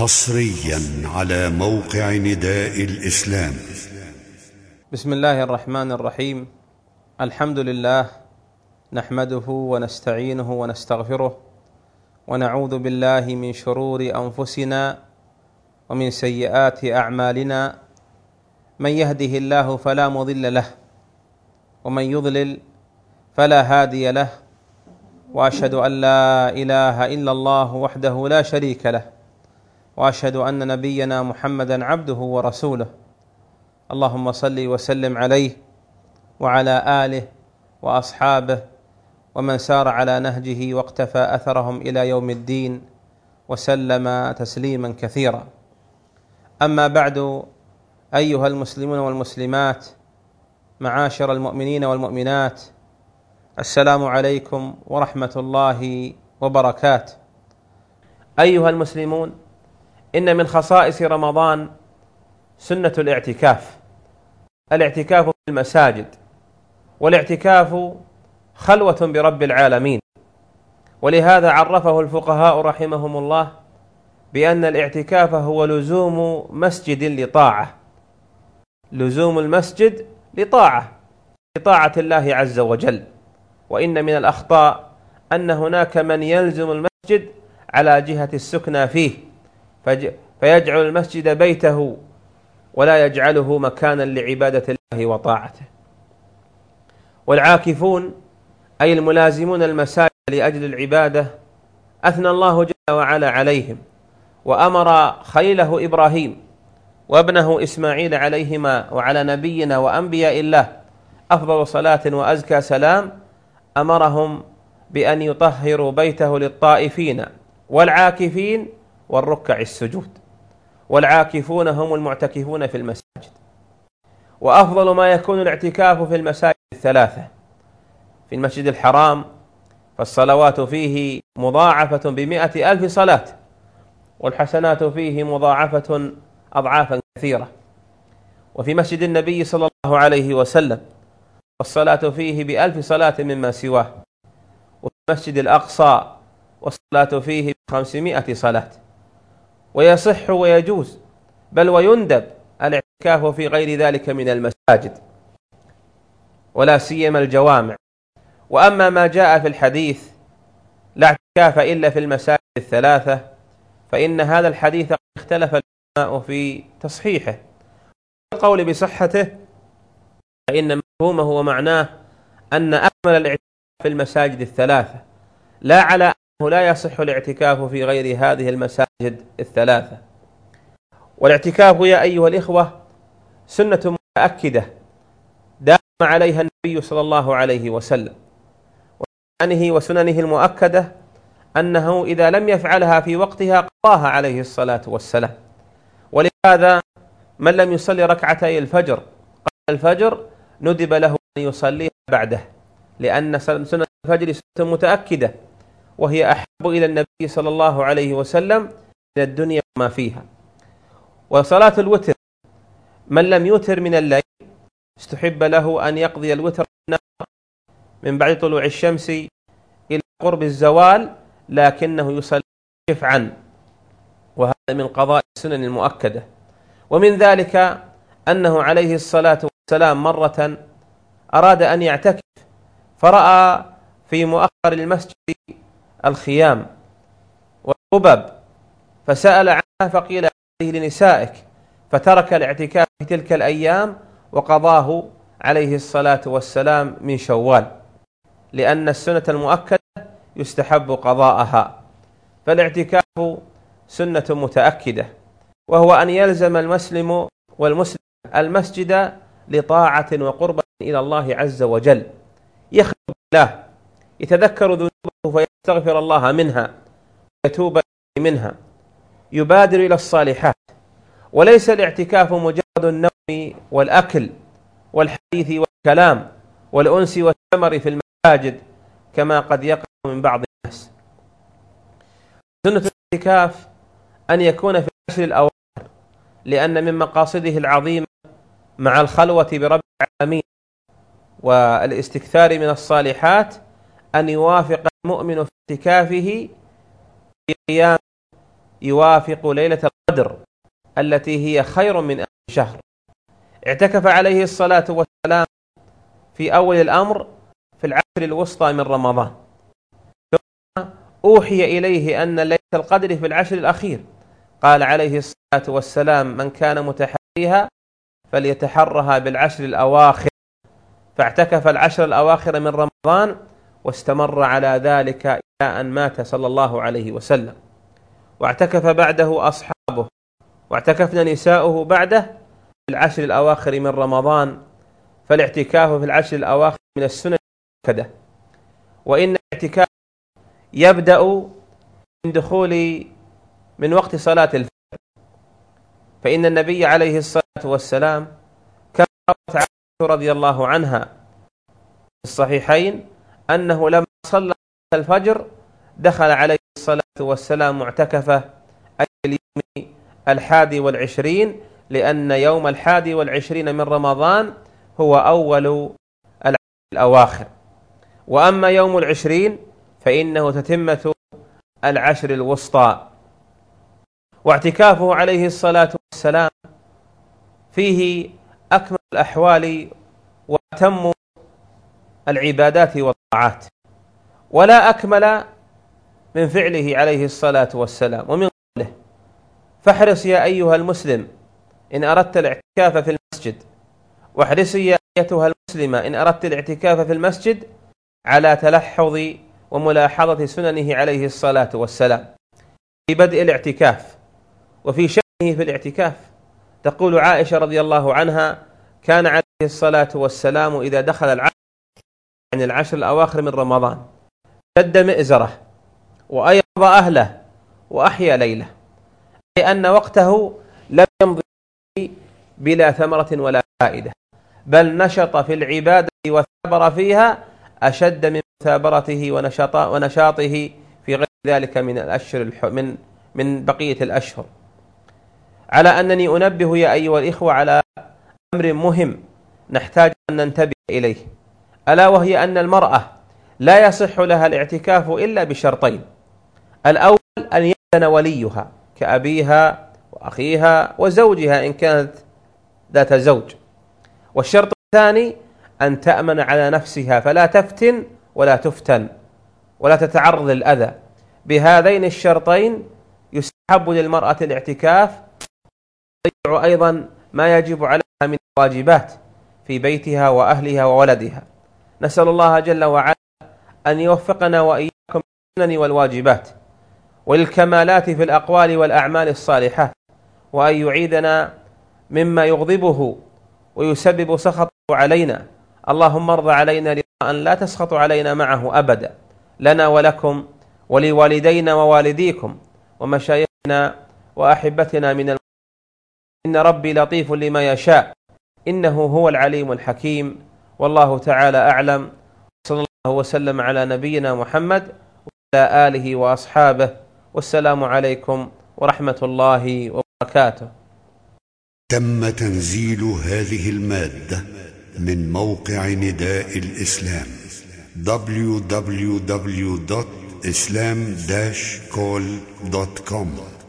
حصريا على موقع نداء الإسلام. بسم الله الرحمن الرحيم. الحمد لله نحمده ونستعينه ونستغفره ونعوذ بالله من شرور أنفسنا ومن سيئات أعمالنا. من يهده الله فلا مضل له ومن يضلل فلا هادي له وأشهد أن لا إله إلا الله وحده لا شريك له. وأشهد أن نبينا محمدا عبده ورسوله. اللهم صل وسلم عليه وعلى آله وأصحابه ومن سار على نهجه واقتفى أثرهم إلى يوم الدين وسلم تسليما كثيرا. أما بعد أيها المسلمون والمسلمات معاشر المؤمنين والمؤمنات السلام عليكم ورحمة الله وبركاته. أيها المسلمون إن من خصائص رمضان سنة الاعتكاف. الاعتكاف في المساجد والاعتكاف خلوة برب العالمين. ولهذا عرفه الفقهاء رحمهم الله بأن الاعتكاف هو لزوم مسجد لطاعة. لزوم المسجد لطاعة لطاعة الله عز وجل. وإن من الأخطاء أن هناك من يلزم المسجد على جهة السكنى فيه. فيجعل المسجد بيته ولا يجعله مكانا لعبادة الله وطاعته. والعاكفون أي الملازمون المساجد لأجل العبادة أثنى الله جل وعلا عليهم وأمر خليله إبراهيم وابنه إسماعيل عليهما وعلى نبينا وأنبياء الله أفضل صلاة وأزكى سلام أمرهم بأن يطهروا بيته للطائفين والعاكفين والركع السجود. والعاكفون هم المعتكفون في المساجد. وأفضل ما يكون الاعتكاف في المساجد الثلاثة. في المسجد الحرام فالصلوات فيه مضاعفة بمائه ألف صلاة والحسنات فيه مضاعفة اضعافا كثيرة. وفي مسجد النبي صلى الله عليه وسلم والصلاة فيه بألف صلاة مما سواه. وفي المسجد الأقصى والصلاة فيه بخمسمائة صلاة. ويصح ويجوز بل ويندب الاعتكاف في غير ذلك من المساجد ولا سيما الجوامع. وأما ما جاء في الحديث لا اعتكاف إلا في المساجد الثلاثة فإن هذا الحديث اختلف العلماء في تصحيحه. القول بصحته فإن مفهومه ومعناه أن أكمل الاعتكاف في المساجد الثلاثة لا على لا يصح الاعتكاف في غير هذه المساجد الثلاثة. والاعتكاف يا أيها الإخوة سنة متاكده دام عليها النبي صلى الله عليه وسلم. وسننه وسننه المؤكدة أنه إذا لم يفعلها في وقتها قضاها عليه الصلاة والسلام. ولهذا من لم يصلي ركعتي الفجر قبل الفجر ندب له أن يصليها بعده لأن سنة الفجر سنه متأكدة. وهي أحب إلى النبي صلى الله عليه وسلم من الدنيا وما فيها. وصلاة الوتر من لم يوتر من الليل استحب له أن يقضي الوتر من بعد طلوع الشمس إلى قرب الزوال لكنه يصلي شفعا وهذا من قضاء السنن المؤكدة. ومن ذلك أنه عليه الصلاة والسلام مرة أراد أن يعتكف فرأى في مؤخر المسجد الخيام والقبب فسأل عنها فقيل هذه لنسائك فترك الاعتكاف في تلك الأيام وقضاه عليه الصلاة والسلام من شوال لأن السنة المؤكدة يستحب قضاءها فالاعتكاف سنة متأكدة وهو أن يلزم المسلم والمسلم المسجد لطاعة وقربة إلى الله عز وجل يخلو بالله يتذكر ذنوبه فيستغفر الله منها ويتوب منها. يبادر إلى الصالحات. وليس الاعتكاف مجرد النوم والأكل والحديث والكلام والأنس والثمر في المساجد كما قد يقع من بعض الناس. سنة الاعتكاف أن يكون في العشر الأواخر لأن من مقاصده العظيمة مع الخلوة برب العالمين والاستكثار من الصالحات أن يوافق المؤمن في اعتكافه في قيام يوافق ليلة القدر التي هي خير من شهر. اعتكف عليه الصلاة والسلام في أول الأمر في العشر الوسطى من رمضان. ثم أوحي إليه أن ليلة القدر في العشر الأخير. قال عليه الصلاة والسلام من كان متحريها فليتحرها بالعشر الأواخر. فاعتكف العشر الأواخر من رمضان واستمر على ذلك إلى أن مات صلى الله عليه وسلم. واعتكف بعده أصحابه واعتكفنا نساؤه بعده في العشر الأواخر من رمضان فالاعتكاف في العشر الأواخر من السنة كده وإن الاعتكاف يبدأ من دخول من وقت صلاة الفجر. فإن النبي عليه الصلاة والسلام كما روت عائشة رضي الله عنها في الصحيحين أنه لما صلى الفجر دخل عليه الصلاة والسلام معتكفة أي اليوم الحادي والعشرين لأن يوم الحادي والعشرين من رمضان هو أول الأواخر. وأما يوم العشرين فإنه تتمة العشر الوسطى. واعتكافه عليه الصلاة والسلام فيه أكمل الأحوال وأتم العبادات والطاعات. ولا أكمل من فعله عليه الصلاة والسلام. ومن قوله فاحرص يا أيها المسلم إن أردت الاعتكاف في المسجد. واحرصي يا أيتها المسلمة إن أردت الاعتكاف في المسجد على تلحظ وملاحظة سننه عليه الصلاة والسلام. في بدء الاعتكاف وفي شأنه في الاعتكاف. تقول عائشة رضي الله عنها كان عليه الصلاة والسلام إذا دخل العشر يعني العشر الأواخر من رمضان. شد مئزره وأيقظ أهله وأحيا ليله. أي أن وقته لم يمضي بلا ثمرة ولا فائدة. بل نشط في العبادة وثابر فيها أشد من مثابرته ونشاط ونشاطه في غير ذلك من الأشهر من من بقية الأشهر. على أنني أنبه يا أيها الإخوة على أمر مهم نحتاج أن ننتبه إليه. ألا وهي أن المرأة لا يصح لها الاعتكاف إلا بشرطين. الأول أن يأذن وليها كأبيها وأخيها وزوجها إن كانت ذات زوج. والشرط الثاني أن تأمن على نفسها فلا تفتن ولا تفتن ولا تتعرض للأذى. بهذين الشرطين يستحب للمرأة الاعتكاف. تضيع أيضا ما يجب عليها من الواجبات في بيتها وأهلها وولدها. نسأل الله جل وعلا أن يوفقنا وإياكم للسنن والواجبات وللكمالات في الأقوال والأعمال الصالحات وأن يعيدنا مما يغضبه ويسبب سخطه علينا. اللهم ارض علينا رضا لا تسخط علينا معه أبدا لنا ولكم ولوالدينا ووالديكم ومشايخنا وأحبتنا من إن ربي لطيف لما يشاء إنه هو العليم الحكيم. والله تعالى أعلم. صلى الله وسلم على نبينا محمد وعلى آله وأصحابه. والسلام عليكم ورحمة الله وبركاته. تم تنزيل هذه المادة من موقع نداء الإسلام www.islam-call.com